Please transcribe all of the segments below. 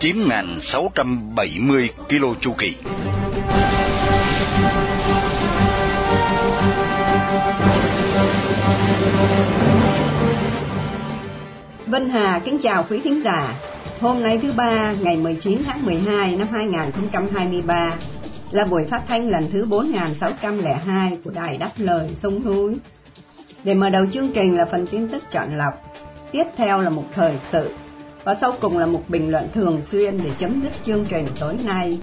9.670 km chu kỳ. Vân Hà kính chào quý thính giả. Hôm nay thứ ba, ngày 19 tháng 12 năm 2023 là buổi phát thanh lần thứ 4602 của Đài Đáp Lời Sông Núi. Để mở đầu chương trình là phần tin tức chọn lọc, tiếp theo là một thời sự và sau cùng là một bình luận thường xuyên để chấm dứt chương trình tối nay.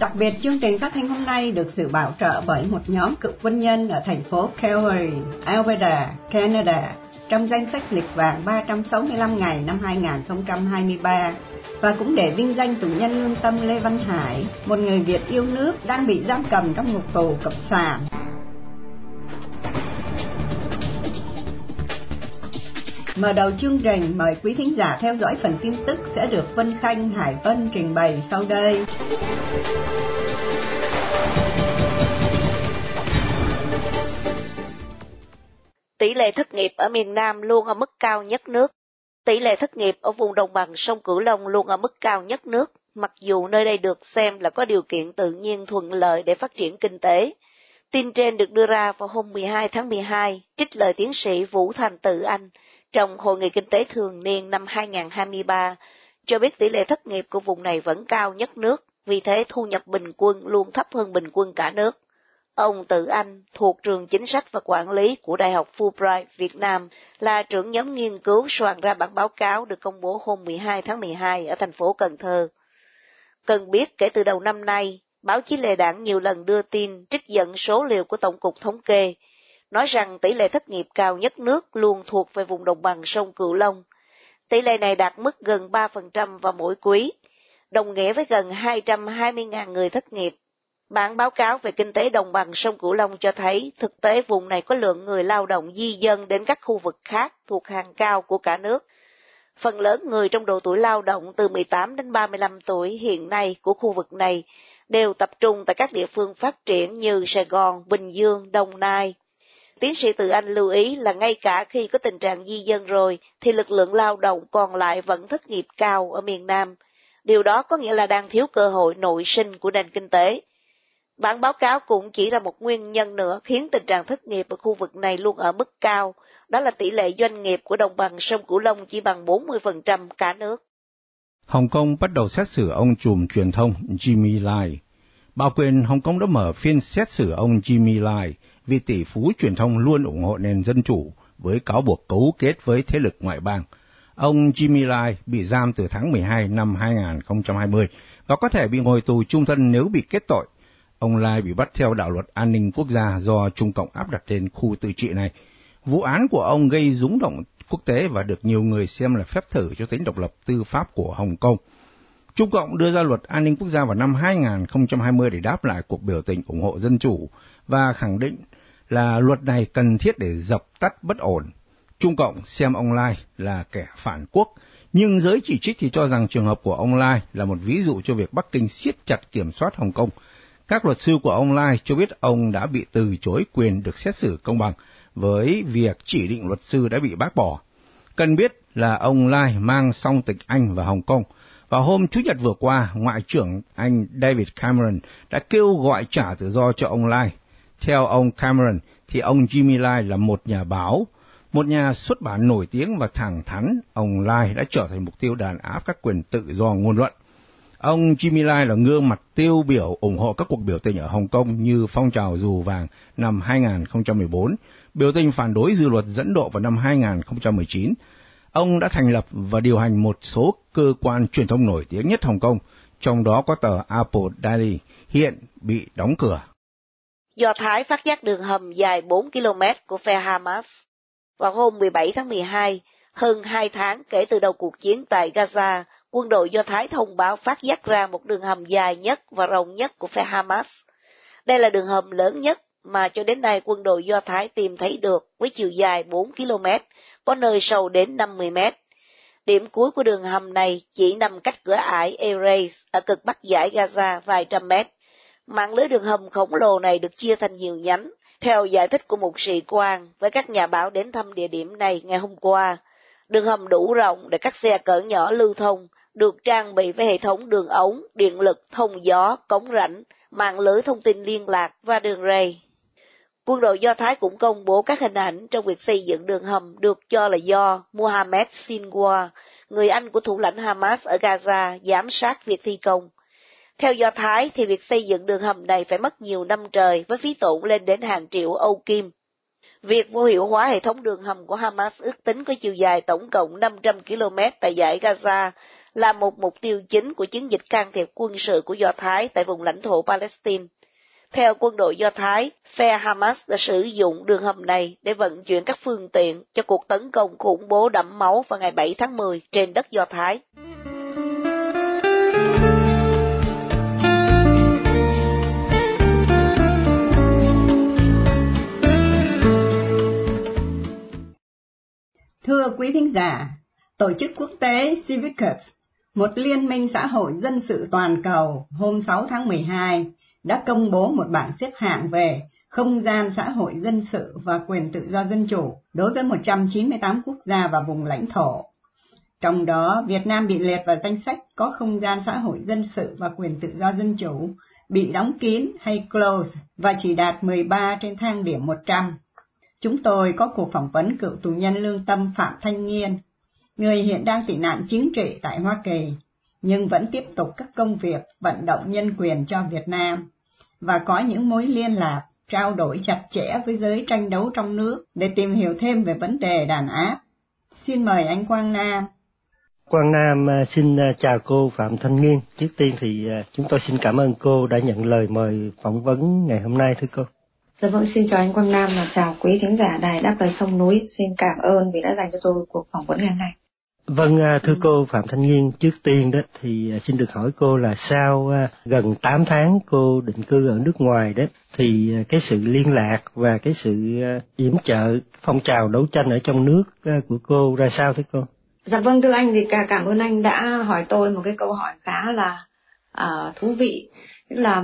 Đặc biệt chương trình phát thanh hôm nay được sự bảo trợ bởi một nhóm cựu quân nhân ở thành phố Calgary, Alberta, Canada trong danh sách lịch vàng 365 ngày năm 2023 và cũng để vinh danh tù nhân lương tâm Lê Văn Hải, một người Việt yêu nước đang bị giam cầm trong ngục tù cộng sản. Mở đầu chương trình, mời quý thính giả theo dõi phần tin tức sẽ được Vân Khanh Hải Vân trình bày sau đây. Tỷ lệ thất nghiệp ở miền Nam luôn ở mức cao nhất nước. Tỷ lệ thất nghiệp ở vùng đồng bằng sông Cửu Long luôn ở mức cao nhất nước, mặc dù nơi đây được xem là có điều kiện tự nhiên thuận lợi để phát triển kinh tế. Tin trên được đưa ra vào hôm 12 tháng 12, trích lời tiến sĩ Vũ Thành Tự Anh trong Hội nghị Kinh tế Thường niên năm 2023, cho biết tỷ lệ thất nghiệp của vùng này vẫn cao nhất nước, vì thế thu nhập bình quân luôn thấp hơn bình quân cả nước. Ông Tự Anh, thuộc trường chính sách và quản lý của Đại học Fulbright Việt Nam, là trưởng nhóm nghiên cứu soạn ra bản báo cáo được công bố hôm 12 tháng 12 ở thành phố Cần Thơ. Cần biết kể từ đầu năm nay, báo chí lề đảng nhiều lần đưa tin trích dẫn số liệu của Tổng cục Thống kê, nói rằng tỷ lệ thất nghiệp cao nhất nước luôn thuộc về vùng đồng bằng sông Cửu Long. Tỷ lệ này đạt mức gần 3% vào mỗi quý, đồng nghĩa với gần 220.000 người thất nghiệp Bản báo cáo về kinh tế đồng bằng sông Cửu Long cho thấy thực tế vùng này có lượng người lao động di dân đến các khu vực khác thuộc hàng cao của cả nước. Phần lớn người trong độ tuổi lao động từ 18 đến 35 tuổi hiện nay của khu vực này đều tập trung tại các địa phương phát triển như Sài Gòn, Bình Dương, Đồng Nai. Tiến sĩ Từ Anh lưu ý là ngay cả khi có tình trạng di dân rồi thì lực lượng lao động còn lại vẫn thất nghiệp cao ở miền Nam. Điều đó có nghĩa là đang thiếu cơ hội nội sinh của nền kinh tế. Bản báo cáo cũng chỉ ra một nguyên nhân nữa khiến tình trạng thất nghiệp ở khu vực này luôn ở mức cao, đó là tỷ lệ doanh nghiệp của đồng bằng sông Cửu Long chỉ bằng 40% cả nước. Hồng Kông bắt đầu xét xử ông trùm truyền thông Jimmy Lai. Bảo quyền Hồng Kông đã mở phiên xét xử ông Jimmy Lai vì tỷ phú truyền thông luôn ủng hộ nền dân chủ với cáo buộc cấu kết với thế lực ngoại bang. Ông Jimmy Lai bị giam từ tháng 12 năm 2020 và có thể bị ngồi tù trung thân nếu bị kết tội Ông Lai bị bắt theo đạo luật an ninh quốc gia do Trung Cộng áp đặt trên khu tự trị này. Vụ án của ông gây rúng động quốc tế và được nhiều người xem là phép thử cho tính độc lập tư pháp của Hồng Kông. Trung Cộng đưa ra luật an ninh quốc gia vào năm 2020 để đáp lại cuộc biểu tình ủng hộ dân chủ và khẳng định là luật này cần thiết để dập tắt bất ổn. Trung Cộng xem ông Lai là kẻ phản quốc, nhưng giới chỉ trích thì cho rằng trường hợp của ông Lai là một ví dụ cho việc Bắc Kinh siết chặt kiểm soát Hồng Kông các luật sư của ông Lai cho biết ông đã bị từ chối quyền được xét xử công bằng với việc chỉ định luật sư đã bị bác bỏ. Cần biết là ông Lai mang song tịch Anh và Hồng Kông. Vào hôm Chủ nhật vừa qua, Ngoại trưởng Anh David Cameron đã kêu gọi trả tự do cho ông Lai. Theo ông Cameron, thì ông Jimmy Lai là một nhà báo, một nhà xuất bản nổi tiếng và thẳng thắn, ông Lai đã trở thành mục tiêu đàn áp các quyền tự do ngôn luận. Ông Jimmy Lai là gương mặt tiêu biểu ủng hộ các cuộc biểu tình ở Hồng Kông như phong trào dù vàng năm 2014, biểu tình phản đối dự luật dẫn độ vào năm 2019. Ông đã thành lập và điều hành một số cơ quan truyền thông nổi tiếng nhất Hồng Kông, trong đó có tờ Apple Daily, hiện bị đóng cửa. Do Thái phát giác đường hầm dài 4 km của phe Hamas. Vào hôm 17 tháng 12, hơn hai tháng kể từ đầu cuộc chiến tại Gaza, quân đội Do Thái thông báo phát giác ra một đường hầm dài nhất và rộng nhất của phe Hamas. Đây là đường hầm lớn nhất mà cho đến nay quân đội Do Thái tìm thấy được với chiều dài 4 km, có nơi sâu đến 50 mét. Điểm cuối của đường hầm này chỉ nằm cách cửa ải Erez ở cực bắc giải Gaza vài trăm mét. Mạng lưới đường hầm khổng lồ này được chia thành nhiều nhánh. Theo giải thích của một sĩ quan với các nhà báo đến thăm địa điểm này ngày hôm qua, đường hầm đủ rộng để các xe cỡ nhỏ lưu thông, được trang bị với hệ thống đường ống, điện lực, thông gió, cống rãnh, mạng lưới thông tin liên lạc và đường ray. Quân đội Do Thái cũng công bố các hình ảnh trong việc xây dựng đường hầm được cho là do Mohammed Sinwar, người Anh của thủ lãnh Hamas ở Gaza, giám sát việc thi công. Theo Do Thái thì việc xây dựng đường hầm này phải mất nhiều năm trời với phí tổn lên đến hàng triệu Âu Kim. Việc vô hiệu hóa hệ thống đường hầm của Hamas ước tính có chiều dài tổng cộng 500 km tại giải Gaza là một mục tiêu chính của chiến dịch can thiệp quân sự của Do Thái tại vùng lãnh thổ Palestine. Theo quân đội Do Thái, phe Hamas đã sử dụng đường hầm này để vận chuyển các phương tiện cho cuộc tấn công khủng bố đẫm máu vào ngày 7 tháng 10 trên đất Do Thái. Thưa quý thính giả, Tổ chức quốc tế Civicus, một liên minh xã hội dân sự toàn cầu hôm 6 tháng 12 đã công bố một bảng xếp hạng về không gian xã hội dân sự và quyền tự do dân chủ đối với 198 quốc gia và vùng lãnh thổ. Trong đó, Việt Nam bị liệt vào danh sách có không gian xã hội dân sự và quyền tự do dân chủ, bị đóng kín hay close và chỉ đạt 13 trên thang điểm 100. Chúng tôi có cuộc phỏng vấn cựu tù nhân lương tâm Phạm Thanh Nghiên, người hiện đang tị nạn chính trị tại Hoa Kỳ, nhưng vẫn tiếp tục các công việc vận động nhân quyền cho Việt Nam và có những mối liên lạc, trao đổi chặt chẽ với giới tranh đấu trong nước để tìm hiểu thêm về vấn đề đàn áp. Xin mời anh Quang Nam. Quang Nam à, xin à, chào cô Phạm Thanh Nghiên. Trước tiên thì à, chúng tôi xin cảm ơn cô đã nhận lời mời phỏng vấn ngày hôm nay thưa cô. Dạ vâng, xin chào anh Quang Nam và chào quý thính giả đài đáp lời sông núi. Xin cảm ơn vì đã dành cho tôi cuộc phỏng vấn ngày hôm nay. Vâng, à, thưa cô Phạm Thanh Nghiên, trước tiên đó thì à, xin được hỏi cô là sau à, gần 8 tháng cô định cư ở nước ngoài đó, thì cái sự liên lạc và cái sự yểm trợ phong trào đấu tranh ở trong nước của cô ra sao thưa cô? Dạ vâng thưa anh thì cả cảm ơn anh đã hỏi tôi một cái câu hỏi khá là uh, thú vị, tức là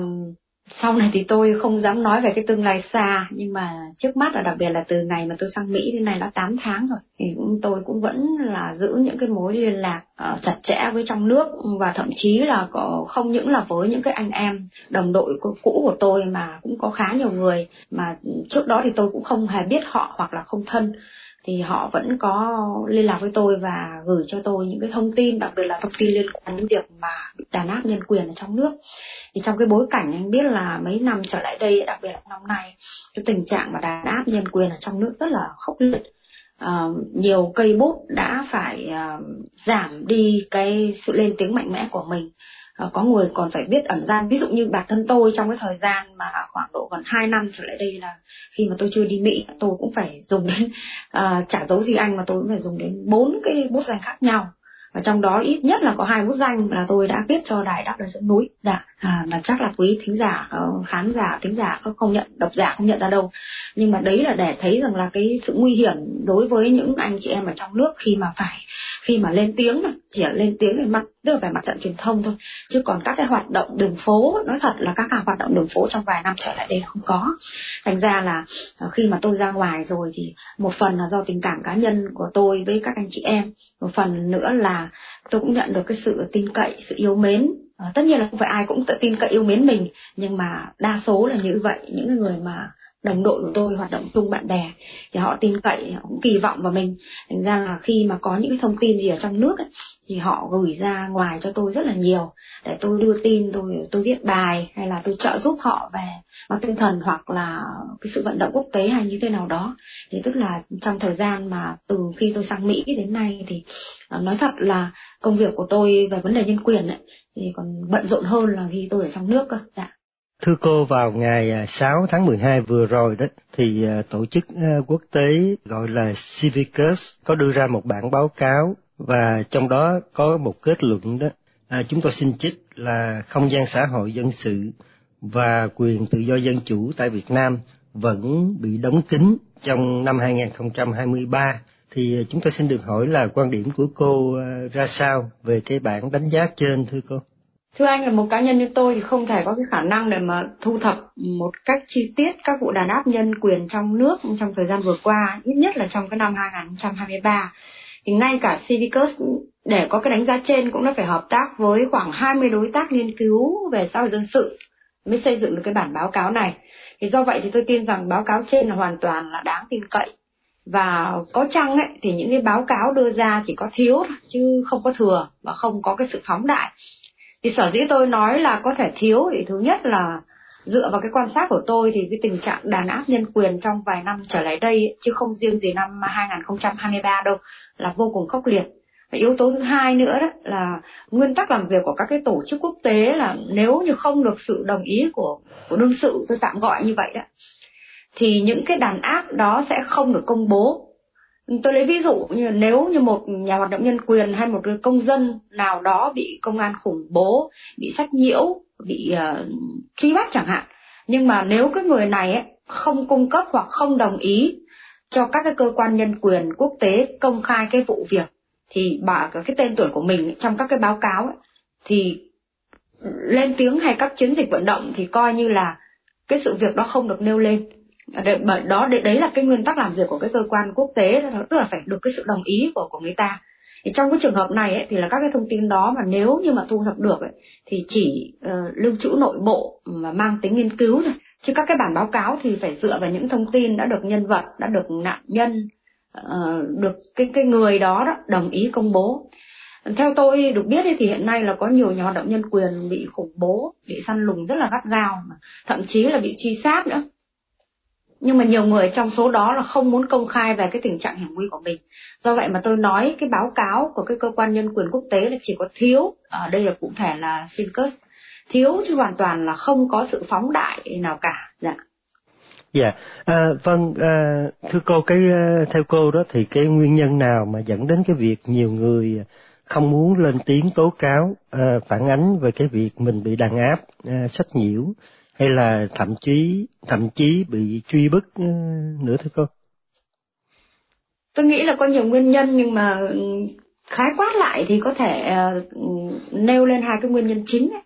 sau này thì tôi không dám nói về cái tương lai xa nhưng mà trước mắt là đặc biệt là từ ngày mà tôi sang Mỹ đến này đã 8 tháng rồi. Thì cũng, tôi cũng vẫn là giữ những cái mối liên lạc uh, chặt chẽ với trong nước và thậm chí là có không những là với những cái anh em đồng đội cũ của tôi mà cũng có khá nhiều người mà trước đó thì tôi cũng không hề biết họ hoặc là không thân thì họ vẫn có liên lạc với tôi và gửi cho tôi những cái thông tin đặc biệt là thông tin liên quan đến việc mà bị đàn áp nhân quyền ở trong nước. Thì trong cái bối cảnh anh biết là mấy năm trở lại đây đặc biệt là năm nay cái tình trạng mà đàn áp nhân quyền ở trong nước rất là khốc liệt. Uh, nhiều cây bút đã phải uh, giảm đi cái sự lên tiếng mạnh mẽ của mình. uh, Ờ, có người còn phải biết ẩn gian ví dụ như bản thân tôi trong cái thời gian mà khoảng độ gần 2 năm trở lại đây là khi mà tôi chưa đi Mỹ tôi cũng phải dùng đến ờ, uh, trả dấu gì anh mà tôi cũng phải dùng đến bốn cái bút danh khác nhau. Và trong đó ít nhất là có hai bút danh là tôi đã viết cho đài đáp lời dẫn núi. Dạ à, mà chắc là quý thính giả ờ, khán giả thính giả không nhận độc giả không nhận ra đâu. Nhưng mà đấy là để thấy rằng là cái sự nguy hiểm đối với những anh chị em ở trong nước khi mà phải khi mà lên tiếng mà, chỉ lên tiếng về mặt, tức là về mặt trận truyền thông thôi. Chứ còn các cái hoạt động đường phố, nói thật là các cái hoạt động đường phố trong vài năm trở lại đây không có. Thành ra là à, khi mà tôi ra ngoài rồi thì một phần là do tình cảm cá nhân của tôi với các anh chị em. Một phần nữa là tôi cũng nhận được cái sự tin cậy, sự yêu mến. À, tất nhiên là không phải ai cũng tự tin cậy yêu mến mình, nhưng mà đa số là như vậy. Những người mà đồng đội của tôi hoạt động chung bạn bè thì họ tin cậy họ cũng kỳ vọng vào mình. Thành ra là khi mà có những cái thông tin gì ở trong nước ấy, thì họ gửi ra ngoài cho tôi rất là nhiều để tôi đưa tin tôi tôi viết bài hay là tôi trợ giúp họ về mặt tinh thần hoặc là cái sự vận động quốc tế hay như thế nào đó. Thì tức là trong thời gian mà từ khi tôi sang Mỹ đến nay thì ờ, nói thật là công việc của tôi về vấn đề nhân quyền ấy, thì còn bận rộn hơn là khi tôi ở trong nước cơ dạ. Thưa cô, vào ngày à, 6 tháng 12 vừa rồi đó, thì à, tổ chức à, quốc tế gọi là Civicus có đưa ra một bản báo cáo và trong đó có một kết luận đó à, chúng tôi xin trích là không gian xã hội dân sự và quyền tự do dân chủ tại Việt Nam vẫn bị đóng kín trong năm 2023 thì chúng tôi xin được hỏi là quan điểm của cô ra sao về cái bản đánh giá trên thưa cô? Thưa anh là một cá nhân như tôi thì không thể có cái khả năng để mà thu thập một cách chi tiết các vụ đàn áp nhân quyền trong nước trong thời gian vừa qua, ít nhất là trong cái năm 2023. Thì ngay cả Civicus để có cái đánh giá trên cũng đã phải hợp tác với khoảng 20 đối tác nghiên cứu về xã hội dân sự mới xây dựng được cái bản báo cáo này. Thì do vậy thì tôi tin rằng báo cáo trên là hoàn toàn là đáng tin cậy. Và có chăng ấy thì những cái báo cáo đưa ra chỉ có thiếu chứ không có thừa và không có cái sự phóng đại thì sở dĩ tôi nói là có thể thiếu thì thứ nhất là dựa vào cái quan sát của tôi thì cái tình trạng đàn áp nhân quyền trong vài năm trở lại đây chứ không riêng gì năm 2023 đâu, là vô cùng khốc liệt. Và yếu tố thứ hai nữa đó là nguyên tắc làm việc của các cái tổ chức quốc tế là nếu như không được sự đồng ý của của đương sự, tôi tạm gọi như vậy đó, thì những cái đàn áp đó sẽ không được công bố tôi lấy ví dụ như nếu như một nhà hoạt động nhân quyền hay một công dân nào đó bị công an khủng bố bị sách nhiễu bị uh, truy bắt chẳng hạn nhưng mà nếu cái người này ấy, không cung cấp hoặc không đồng ý cho các cái cơ quan nhân quyền quốc tế công khai cái vụ việc thì bà cái tên tuổi của mình trong các cái báo cáo ấy, thì lên tiếng hay các chiến dịch vận động thì coi như là cái sự việc đó không được nêu lên bởi đó đấy là cái nguyên tắc làm việc của cái cơ quan quốc tế tức là phải được cái sự đồng ý của của người ta. Thì trong cái trường hợp này ấy, thì là các cái thông tin đó mà nếu như mà thu thập được ấy, thì chỉ uh, lưu trữ nội bộ mà mang tính nghiên cứu thôi. Chứ các cái bản báo cáo thì phải dựa vào những thông tin đã được nhân vật đã được nạn nhân uh, được cái cái người đó, đó đồng ý công bố. Theo tôi được biết thì hiện nay là có nhiều nhà hoạt động nhân quyền bị khủng bố bị săn lùng rất là gắt gao thậm chí là bị truy sát nữa nhưng mà nhiều người trong số đó là không muốn công khai về cái tình trạng hiểm nguy của mình. Do vậy mà tôi nói cái báo cáo của cái cơ quan nhân quyền quốc tế là chỉ có thiếu ở đây là cụ thể là Sincus thiếu chứ hoàn toàn là không có sự phóng đại nào cả. Dạ. Dạ, à, vâng, à, thưa cô, cái à, theo cô đó thì cái nguyên nhân nào mà dẫn đến cái việc nhiều người không muốn lên tiếng tố cáo à, phản ánh về cái việc mình bị đàn áp, à, sách nhiễu? Hay là thậm chí thậm chí bị truy bức ừ, nữa thưa cô? Tôi nghĩ là có nhiều nguyên nhân nhưng mà ừ, khái quát lại thì có thể uh, nêu lên hai cái nguyên nhân chính. Ấy.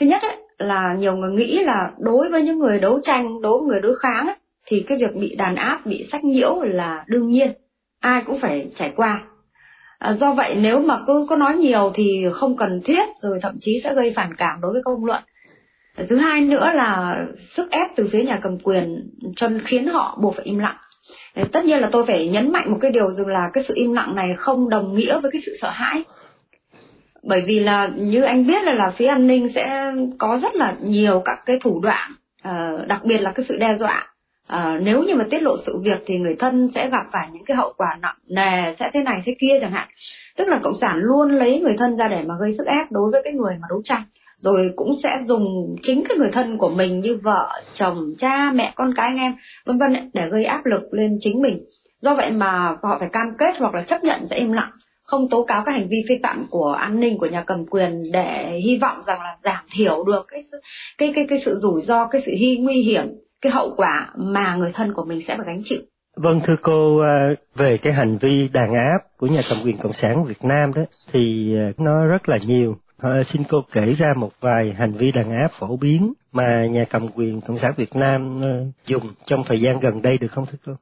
Thứ nhất ấy, là nhiều người nghĩ là đối với những người đấu tranh, đối với người đối kháng ấy, thì cái việc bị đàn áp, bị sách nhiễu là đương nhiên, ai cũng phải trải qua. À, do vậy nếu mà cứ có nói nhiều thì không cần thiết rồi thậm chí sẽ gây phản cảm đối với công luận thứ hai nữa là sức ép từ phía nhà cầm quyền cho khiến họ buộc phải im lặng. Tất nhiên là tôi phải nhấn mạnh một cái điều rằng là cái sự im lặng này không đồng nghĩa với cái sự sợ hãi. Bởi vì là như anh biết là là phía an ninh sẽ có rất là nhiều các cái thủ đoạn uh, đặc biệt là cái sự đe dọa. Uh, nếu như mà tiết lộ sự việc thì người thân sẽ gặp phải những cái hậu quả nặng nề sẽ thế này thế kia chẳng hạn. Tức là cộng sản luôn lấy người thân ra để mà gây sức ép đối với cái người mà đấu tranh rồi cũng sẽ dùng chính cái người thân của mình như vợ, chồng, cha, mẹ, con cái, anh em, vân vân để gây áp lực lên chính mình. Do vậy mà họ phải cam kết hoặc là chấp nhận sẽ im lặng, không tố cáo các hành vi vi phạm của an ninh, của nhà cầm quyền để hy vọng rằng là giảm thiểu được cái cái cái cái sự rủi ro, cái sự hy nguy hiểm, cái hậu quả mà người thân của mình sẽ phải gánh chịu. Vâng thưa cô à, về cái hành vi đàn áp của nhà cầm quyền cộng sản Việt Nam đó, thì à, nó rất là nhiều. À, xin cô kể ra một vài hành vi đàn áp phổ biến mà nhà cầm quyền cộng sản Việt Nam ờ, dùng trong thời gian gần đây được không thưa cô?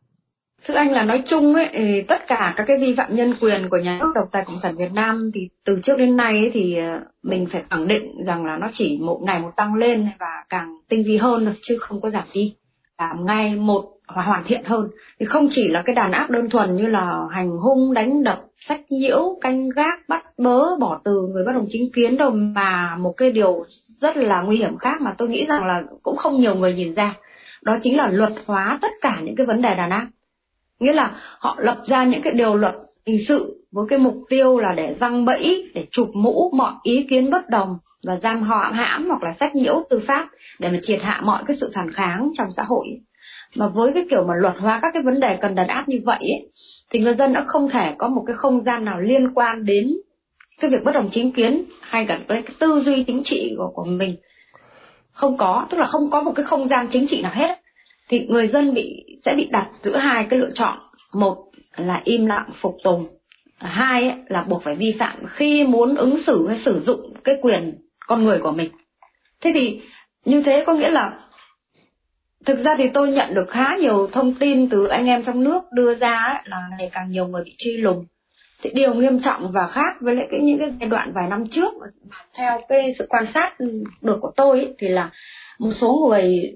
Thưa anh là nói chung ấy, thì tất cả các cái vi phạm nhân quyền của nhà nước độc tài cộng sản Việt Nam thì từ trước đến nay ấy, thì ờ, mình phải khẳng định rằng là nó chỉ một ngày một tăng lên và càng tinh vi hơn thôi chứ không có giảm đi. Làm ngay một hoàn thiện hơn. Thì không chỉ là cái đàn áp đơn thuần như là hành hung, đánh đập, sách nhiễu, canh gác, bắt bớ, bỏ từ người bất đồng chính kiến đâu, mà một cái điều rất là nguy hiểm khác mà tôi nghĩ rằng là cũng không nhiều người nhìn ra, đó chính là luật hóa tất cả những cái vấn đề đàn áp. Nghĩa là họ lập ra những cái điều luật hình sự với cái mục tiêu là để răng bẫy, để chụp mũ mọi ý kiến bất đồng và giam họ hãm hoặc là sách nhiễu tư pháp để mà triệt hạ mọi cái sự phản kháng trong xã hội mà với cái kiểu mà luật hóa các cái vấn đề cần đàn áp như vậy ấy, thì người dân đã không thể có một cái không gian nào liên quan đến cái việc bất đồng chính kiến hay cả với cái tư duy chính trị của của mình. Không có tức là không có một cái không gian chính trị nào hết. Thì người dân bị sẽ bị đặt giữa hai cái lựa chọn. Một là im lặng phục tùng. Hai là buộc phải vi phạm khi muốn ứng xử hay sử dụng cái quyền con người của mình. Thế thì như thế có nghĩa là thực ra thì tôi nhận được khá nhiều thông tin từ anh em trong nước đưa ra là ngày càng nhiều người bị truy lùng. Thì điều nghiêm trọng và khác với lại cái những cái giai đoạn vài năm trước theo cái sự quan sát được của tôi ấy, thì là một số người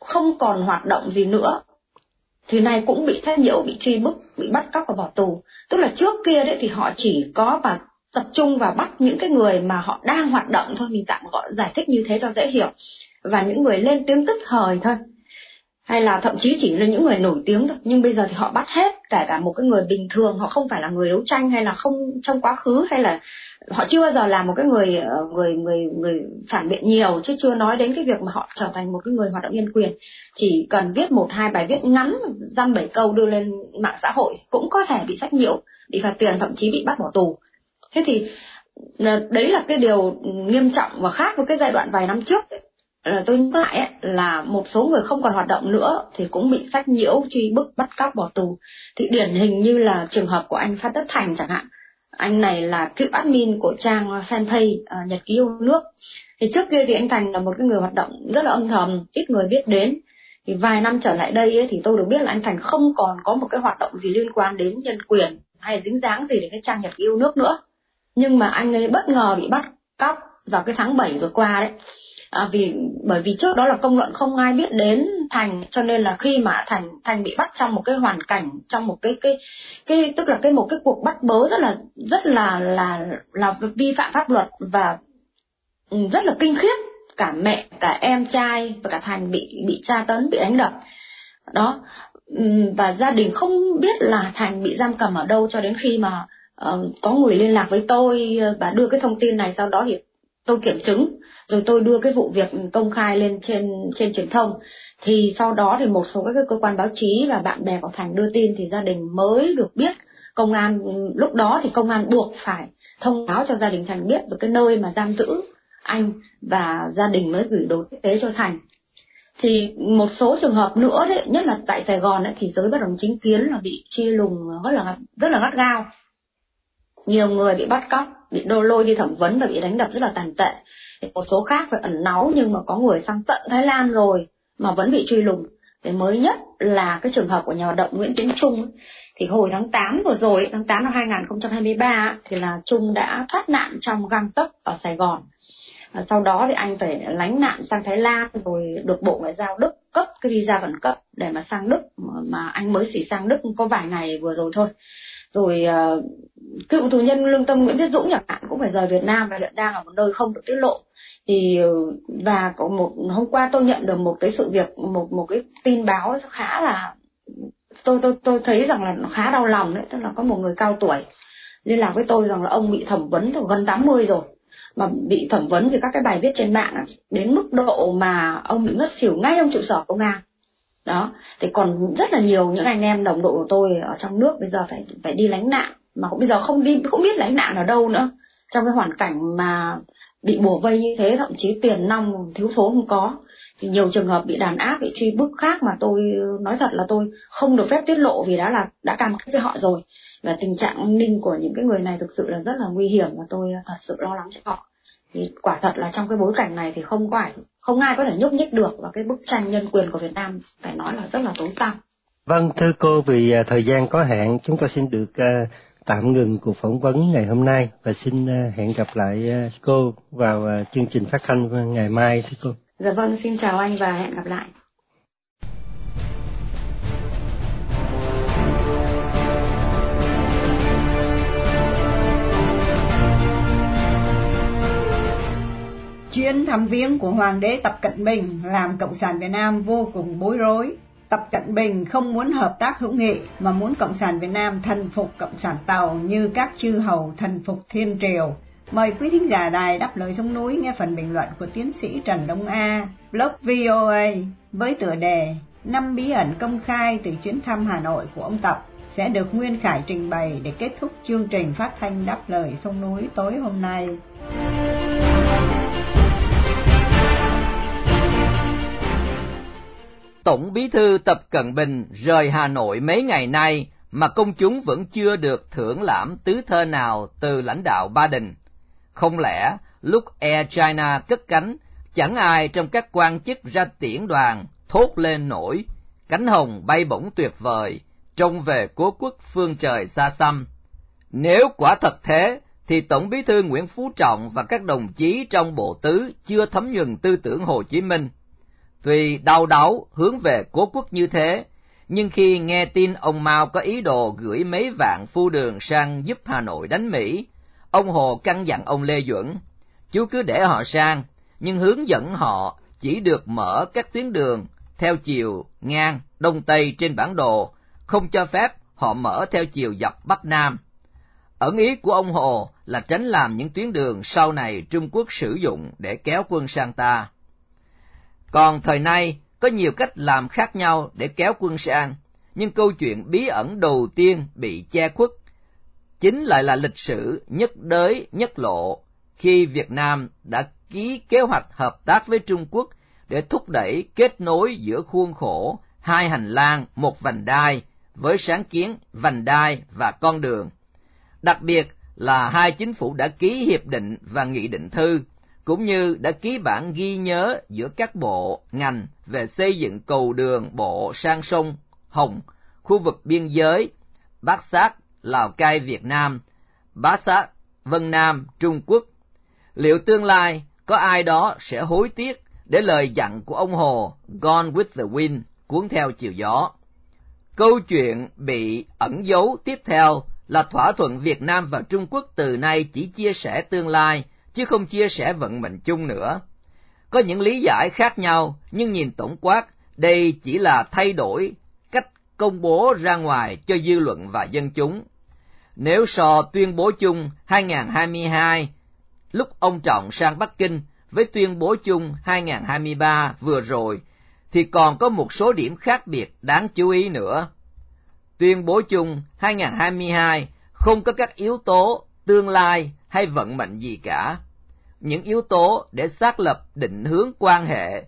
không còn hoạt động gì nữa. Thì này cũng bị xét nhiễu bị truy bức bị bắt cóc và bỏ tù. Tức là trước kia đấy thì họ chỉ có và tập trung và bắt những cái người mà họ đang hoạt động thôi mình tạm gọi giải thích như thế cho dễ hiểu. Và những người lên tiếng tức thời thôi hay là thậm chí chỉ là những người nổi tiếng thôi. Nhưng bây giờ thì họ bắt hết kể cả một cái người bình thường. Họ không phải là người đấu tranh hay là không trong quá khứ hay là họ chưa bao giờ là một cái người ờ, người người người phản biện nhiều, chứ chưa nói đến cái việc mà họ trở thành một cái người hoạt động nhân quyền. Chỉ cần viết một, hai bài viết ngắn, dăm bảy câu đưa lên mạng xã hội cũng có thể bị sách nhiễu, bị phạt tiền, thậm chí bị bắt bỏ tù. Thế thì ờ, đấy là cái điều nghiêm trọng và khác với cái giai đoạn vài năm trước. ấy Ờ, tôi nhắc lại ấy, là một số người không còn hoạt động nữa thì cũng bị sách nhiễu truy bức bắt cóc bỏ tù. Thì điển hình như là trường hợp của anh Phan Tất Thành chẳng hạn. Anh này là cựu admin của trang fanpage uh, nhật ký yêu nước. Thì trước kia thì anh Thành là một cái người hoạt động rất là âm thầm ít người biết đến. Thì vài năm trở lại đây ấy, thì tôi được biết là anh Thành không còn có một cái hoạt động gì liên quan đến nhân quyền hay dính dáng gì đến cái trang nhật ký yêu nước nữa. Nhưng mà anh ấy bất ngờ bị bắt cóc vào cái tháng 7 vừa qua đấy à, vì bởi vì trước đó là công luận không ai biết đến thành cho nên là khi mà thành thành bị bắt trong một cái hoàn cảnh trong một cái cái cái tức là cái một cái cuộc bắt bớ rất là rất là là là vi phạm pháp luật và ừ, rất là kinh khiếp. Cả mẹ cả em trai và cả thành bị bị tra tấn bị đánh đập. Đó ừ, và gia đình không biết là thành bị giam cầm ở đâu cho đến khi mà uh, có người liên lạc với tôi ờ, và đưa cái thông tin này sau đó thì tôi kiểm chứng rồi tôi đưa cái vụ việc công khai lên trên trên truyền thông. Thì sau đó thì một số các cái cơ quan báo chí và bạn bè của thành đưa tin thì gia đình mới được biết. Công an lúc đó thì công an buộc phải thông báo cho gia đình thành biết về cái nơi mà giam giữ anh và gia đình mới gửi đồ tiếp tế cho thành. Thì một số trường hợp nữa đấy nhất là tại sài gòn ấy, thì giới bất đồng chính kiến là bị chia lùng rất là rất là gắt gao. Nhiều người bị bắt cóc bị đô lôi đi thẩm vấn và bị đánh đập rất là tàn tệ. Một số khác phải ẩn náu nhưng mà có người sang tận Thái Lan rồi mà vẫn bị truy lùng. Thì mới nhất là cái trường hợp của nhà hoạt động Nguyễn Tiến Trung thì hồi tháng 8 vừa rồi, tháng 8 năm 2023 thì là Trung đã thoát nạn trong găng tấc ở Sài Gòn. À, sau đó thì anh phải lánh nạn sang Thái Lan rồi được Bộ Ngoại giao Đức cấp cái visa khẩn cấp để mà sang Đức mà anh mới chỉ sang Đức có vài ngày vừa rồi thôi rồi uh, cựu tù nhân lương tâm Nguyễn Viết Dũng chẳng hạn cũng phải rời Việt Nam và hiện đang ở một nơi không được tiết lộ. Thì ừ, và có một hôm qua tôi nhận được một cái sự việc một một cái tin báo khá là tôi tôi tôi thấy rằng là nó khá đau lòng đấy tức là có một người cao tuổi liên lạc với tôi rằng là ông bị thẩm vấn từ gần 80 rồi mà bị thẩm vấn vì các cái bài viết trên mạng à, đến mức độ mà ông bị ngất xỉu ngay trong trụ sở công an đó. Thì còn rất là nhiều những anh em đồng đội của tôi ở trong nước bây giờ phải phải đi lánh nạn. Mà cũng bây giờ không đi, không biết lánh nạn ở đâu nữa. Trong cái hoàn cảnh mà bị bùa vây như thế, thậm chí tiền nong thiếu số không có. Thì nhiều trường hợp bị đàn áp, bị truy bức khác mà tôi, nói thật là tôi không được phép tiết lộ vì đã là, đã cam kết với họ rồi. Và tình trạng an ninh của những cái người này thực sự là rất là nguy hiểm và tôi thật sự lo lắng cho họ thì quả thật là trong cái bối cảnh này thì không có ai không ai có thể nhúc nhích được và cái bức tranh nhân quyền của Việt Nam phải nói là rất là tối tăm. Vâng thưa cô vì à, thời gian có hạn chúng tôi xin được uh, tạm ngừng cuộc phỏng vấn ngày hôm nay và xin uh, hẹn gặp lại uh, cô vào chương trình phát thanh ngày mai thưa cô. Dạ vâng xin chào anh và hẹn gặp lại. Chuyến thăm viếng của Hoàng đế Tập Cận Bình làm Cộng sản Việt Nam vô cùng bối rối. Tập Cận Bình không muốn hợp tác hữu nghị mà muốn Cộng sản Việt Nam thần phục Cộng sản Tàu như các chư hầu thần phục Thiên Triều. Mời quý thính giả đài đáp lời sông núi nghe phần bình luận của tiến sĩ Trần Đông A, blog VOA với tựa đề Năm bí ẩn công khai từ chuyến thăm Hà Nội của ông Tập sẽ được Nguyên Khải trình bày để kết thúc chương trình phát thanh đáp lời sông núi tối hôm nay. Tổng bí thư Tập Cận Bình rời Hà Nội mấy ngày nay mà công chúng vẫn chưa được thưởng lãm tứ thơ nào từ lãnh đạo Ba Đình. Không lẽ lúc Air China cất cánh, chẳng ai trong các quan chức ra tiễn đoàn thốt lên nổi, cánh hồng bay bổng tuyệt vời, trông về cố quốc phương trời xa xăm. Nếu quả thật thế, thì Tổng bí thư Nguyễn Phú Trọng và các đồng chí trong bộ tứ chưa thấm nhuần tư tưởng Hồ Chí Minh. Tuy đau đáu hướng về cố quốc như thế, nhưng khi nghe tin ông Mao có ý đồ gửi mấy vạn phu đường sang giúp Hà Nội đánh Mỹ, ông Hồ căn dặn ông Lê Duẩn, chú cứ để họ sang, nhưng hướng dẫn họ chỉ được mở các tuyến đường theo chiều ngang đông tây trên bản đồ, không cho phép họ mở theo chiều dọc bắc nam. Ẩn ý của ông Hồ là tránh làm những tuyến đường sau này Trung Quốc sử dụng để kéo quân sang ta. Còn thời nay, có nhiều cách làm khác nhau để kéo quân sang, nhưng câu chuyện bí ẩn đầu tiên bị che khuất chính lại là lịch sử nhất đới nhất lộ khi Việt Nam đã ký kế hoạch hợp tác với Trung Quốc để thúc đẩy kết nối giữa khuôn khổ hai hành lang một vành đai với sáng kiến vành đai và con đường. Đặc biệt là hai chính phủ đã ký hiệp định và nghị định thư cũng như đã ký bản ghi nhớ giữa các bộ, ngành về xây dựng cầu đường bộ sang sông Hồng, khu vực biên giới, Bát Sát, Lào Cai, Việt Nam, Bát Sát, Vân Nam, Trung Quốc. Liệu tương lai có ai đó sẽ hối tiếc để lời dặn của ông Hồ Gone with the Wind cuốn theo chiều gió? Câu chuyện bị ẩn giấu tiếp theo là thỏa thuận Việt Nam và Trung Quốc từ nay chỉ chia sẻ tương lai chứ không chia sẻ vận mệnh chung nữa. Có những lý giải khác nhau, nhưng nhìn tổng quát, đây chỉ là thay đổi cách công bố ra ngoài cho dư luận và dân chúng. Nếu so tuyên bố chung 2022 lúc ông Trọng sang Bắc Kinh với tuyên bố chung 2023 vừa rồi, thì còn có một số điểm khác biệt đáng chú ý nữa. Tuyên bố chung 2022 không có các yếu tố tương lai hay vận mệnh gì cả những yếu tố để xác lập định hướng quan hệ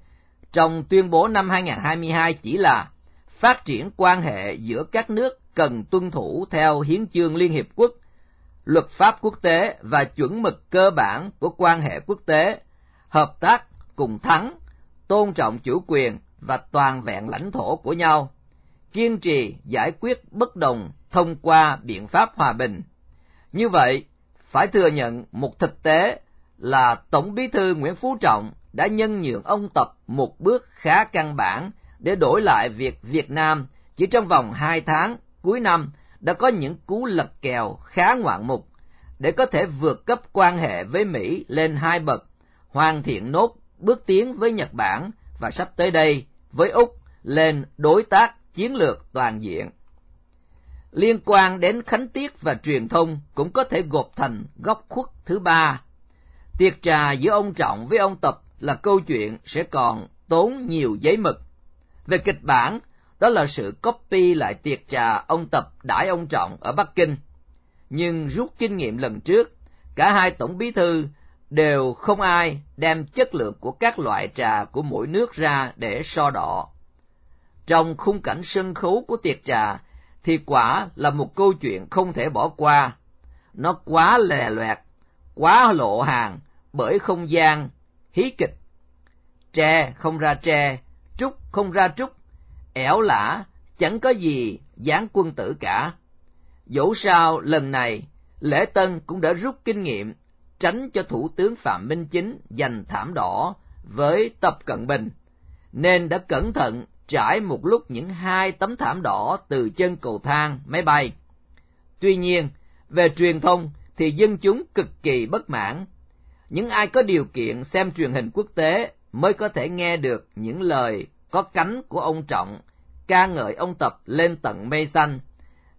trong tuyên bố năm 2022 chỉ là phát triển quan hệ giữa các nước cần tuân thủ theo hiến chương Liên Hiệp Quốc, luật pháp quốc tế và chuẩn mực cơ bản của quan hệ quốc tế, hợp tác cùng thắng, tôn trọng chủ quyền và toàn vẹn lãnh thổ của nhau, kiên trì giải quyết bất đồng thông qua biện pháp hòa bình. Như vậy, phải thừa nhận một thực tế là Tổng bí thư Nguyễn Phú Trọng đã nhân nhượng ông Tập một bước khá căn bản để đổi lại việc Việt Nam chỉ trong vòng hai tháng cuối năm đã có những cú lật kèo khá ngoạn mục để có thể vượt cấp quan hệ với Mỹ lên hai bậc, hoàn thiện nốt bước tiến với Nhật Bản và sắp tới đây với Úc lên đối tác chiến lược toàn diện. Liên quan đến khánh tiết và truyền thông cũng có thể gộp thành góc khuất thứ ba Tiệc trà giữa ông Trọng với ông Tập là câu chuyện sẽ còn tốn nhiều giấy mực. Về kịch bản, đó là sự copy lại tiệc trà ông Tập đãi ông Trọng ở Bắc Kinh. Nhưng rút kinh nghiệm lần trước, cả hai tổng bí thư đều không ai đem chất lượng của các loại trà của mỗi nước ra để so đỏ. Trong khung cảnh sân khấu của tiệc trà thì quả là một câu chuyện không thể bỏ qua. Nó quá lè loẹt, quá lộ hàng, bởi không gian, hí kịch. Tre không ra tre, trúc không ra trúc, ẻo lả, chẳng có gì dáng quân tử cả. Dẫu sao lần này, Lễ Tân cũng đã rút kinh nghiệm tránh cho Thủ tướng Phạm Minh Chính giành thảm đỏ với Tập Cận Bình, nên đã cẩn thận trải một lúc những hai tấm thảm đỏ từ chân cầu thang máy bay. Tuy nhiên, về truyền thông thì dân chúng cực kỳ bất mãn những ai có điều kiện xem truyền hình quốc tế mới có thể nghe được những lời có cánh của ông Trọng ca ngợi ông Tập lên tận mây xanh.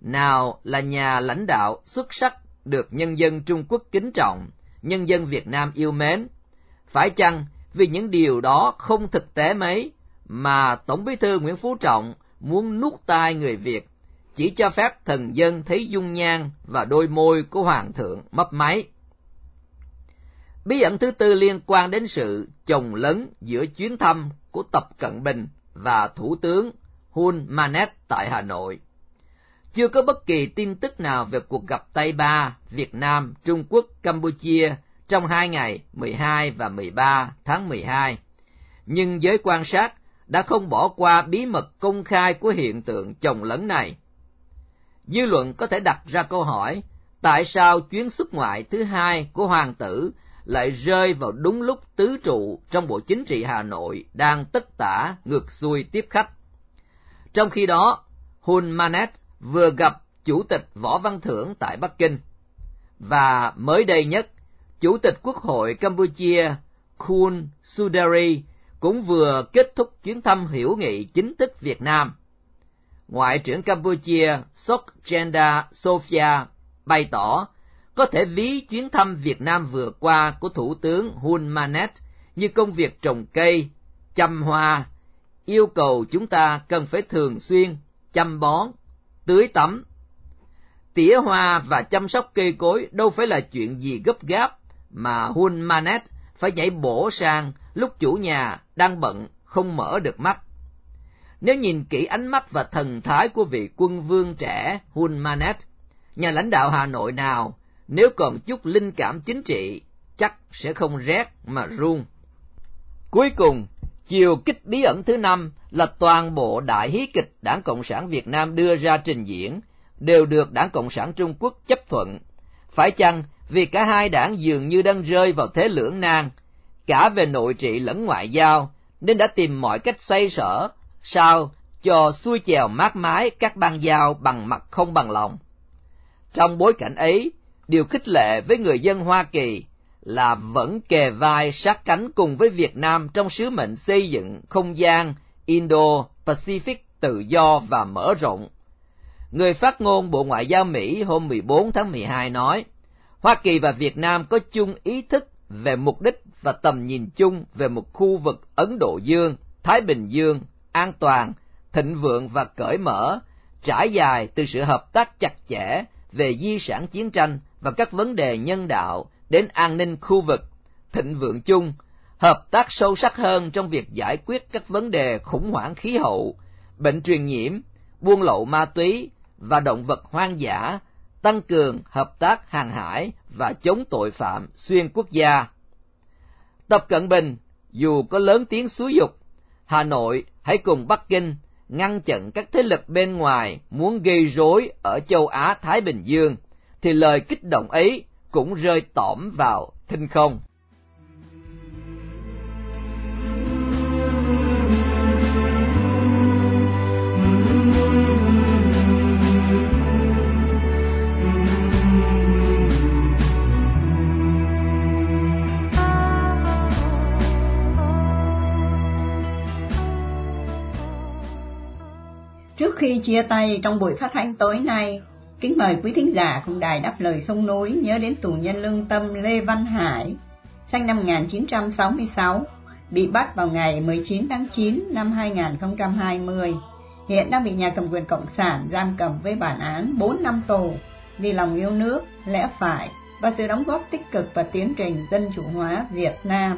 Nào là nhà lãnh đạo xuất sắc được nhân dân Trung Quốc kính trọng, nhân dân Việt Nam yêu mến. Phải chăng vì những điều đó không thực tế mấy, mà Tổng bí thư Nguyễn Phú Trọng muốn nuốt tai người Việt, chỉ cho phép thần dân thấy dung nhan và đôi môi của Hoàng thượng mấp máy. Bí ẩn thứ tư liên quan đến sự chồng lấn giữa chuyến thăm của Tập Cận Bình và Thủ tướng Hun Manet tại Hà Nội. Chưa có bất kỳ tin tức nào về cuộc gặp tây ba Việt Nam, Trung Quốc, Campuchia trong hai ngày 12 và 13 tháng 12. Nhưng giới quan sát đã không bỏ qua bí mật công khai của hiện tượng chồng lấn này. Dư luận có thể đặt ra câu hỏi, tại sao chuyến xuất ngoại thứ hai của hoàng tử lại rơi vào đúng lúc tứ trụ trong Bộ Chính trị Hà Nội đang tất tả ngược xuôi tiếp khách. Trong khi đó, Hun Manet vừa gặp Chủ tịch Võ Văn Thưởng tại Bắc Kinh. Và mới đây nhất, Chủ tịch Quốc hội Campuchia Khun Sudari cũng vừa kết thúc chuyến thăm hiểu nghị chính thức Việt Nam. Ngoại trưởng Campuchia Sokjenda Sofia bày tỏ có thể ví chuyến thăm Việt Nam vừa qua của Thủ tướng Hun Manet như công việc trồng cây, chăm hoa, yêu cầu chúng ta cần phải thường xuyên chăm bón, tưới tắm. Tỉa hoa và chăm sóc cây cối đâu phải là chuyện gì gấp gáp mà Hun Manet phải nhảy bổ sang lúc chủ nhà đang bận không mở được mắt. Nếu nhìn kỹ ánh mắt và thần thái của vị quân vương trẻ Hun Manet, nhà lãnh đạo Hà Nội nào nếu còn chút linh cảm chính trị, chắc sẽ không rét mà run. Cuối cùng, chiều kích bí ẩn thứ năm là toàn bộ đại hí kịch Đảng Cộng sản Việt Nam đưa ra trình diễn, đều được Đảng Cộng sản Trung Quốc chấp thuận. Phải chăng vì cả hai đảng dường như đang rơi vào thế lưỡng nan, cả về nội trị lẫn ngoại giao, nên đã tìm mọi cách xoay sở, sao cho xuôi chèo mát mái các bang giao bằng mặt không bằng lòng. Trong bối cảnh ấy, điều khích lệ với người dân Hoa Kỳ là vẫn kề vai sát cánh cùng với Việt Nam trong sứ mệnh xây dựng không gian Indo-Pacific tự do và mở rộng. Người phát ngôn Bộ Ngoại giao Mỹ hôm 14 tháng 12 nói, Hoa Kỳ và Việt Nam có chung ý thức về mục đích và tầm nhìn chung về một khu vực Ấn Độ Dương, Thái Bình Dương, an toàn, thịnh vượng và cởi mở, trải dài từ sự hợp tác chặt chẽ về di sản chiến tranh và các vấn đề nhân đạo đến an ninh khu vực, thịnh vượng chung, hợp tác sâu sắc hơn trong việc giải quyết các vấn đề khủng hoảng khí hậu, bệnh truyền nhiễm, buôn lậu ma túy và động vật hoang dã, tăng cường hợp tác hàng hải và chống tội phạm xuyên quốc gia. Tập Cận Bình, dù có lớn tiếng xúi dục, Hà Nội hãy cùng Bắc Kinh ngăn chặn các thế lực bên ngoài muốn gây rối ở châu Á Thái Bình Dương, thì lời kích động ấy cũng rơi tỏm vào thinh không. Trước khi chia tay trong buổi phát thanh tối nay, kính mời quý thính giả cùng đài đáp lời sông núi nhớ đến tù nhân lương tâm Lê Văn Hải, sinh năm 1966, bị bắt vào ngày 19 tháng 9 năm 2020. Hiện đang bị nhà cầm quyền Cộng sản giam cầm với bản án 4 năm tù vì lòng yêu nước, lẽ phải và sự đóng góp tích cực vào tiến trình dân chủ hóa Việt Nam.